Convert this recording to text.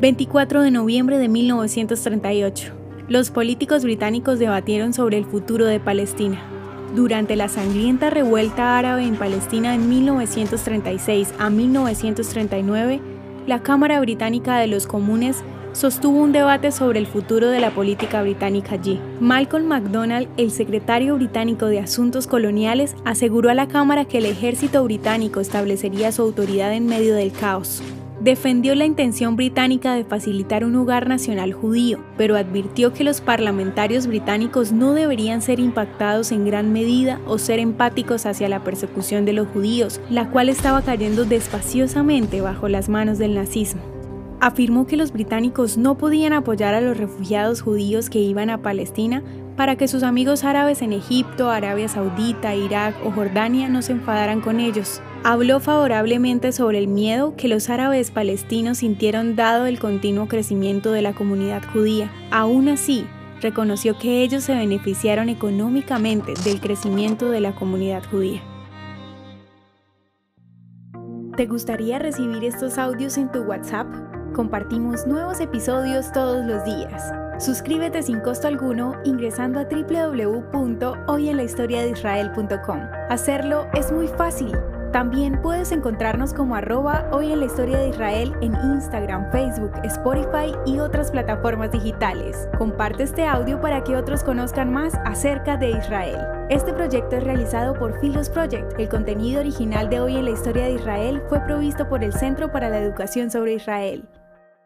24 de noviembre de 1938. Los políticos británicos debatieron sobre el futuro de Palestina. Durante la sangrienta revuelta árabe en Palestina en 1936 a 1939, la Cámara Británica de los Comunes sostuvo un debate sobre el futuro de la política británica allí. Malcolm MacDonald, el secretario británico de Asuntos Coloniales, aseguró a la Cámara que el ejército británico establecería su autoridad en medio del caos defendió la intención británica de facilitar un hogar nacional judío, pero advirtió que los parlamentarios británicos no deberían ser impactados en gran medida o ser empáticos hacia la persecución de los judíos, la cual estaba cayendo despaciosamente bajo las manos del nazismo. Afirmó que los británicos no podían apoyar a los refugiados judíos que iban a Palestina para que sus amigos árabes en Egipto, Arabia Saudita, Irak o Jordania no se enfadaran con ellos. Habló favorablemente sobre el miedo que los árabes palestinos sintieron dado el continuo crecimiento de la comunidad judía. Aún así, reconoció que ellos se beneficiaron económicamente del crecimiento de la comunidad judía. ¿Te gustaría recibir estos audios en tu WhatsApp? Compartimos nuevos episodios todos los días. Suscríbete sin costo alguno ingresando a www.hoyenlahistoriadeisrael.com. Hacerlo es muy fácil. También puedes encontrarnos como arroba hoy en la historia de Israel en Instagram, Facebook, Spotify y otras plataformas digitales. Comparte este audio para que otros conozcan más acerca de Israel. Este proyecto es realizado por Philos Project. El contenido original de hoy en la historia de Israel fue provisto por el Centro para la Educación sobre Israel.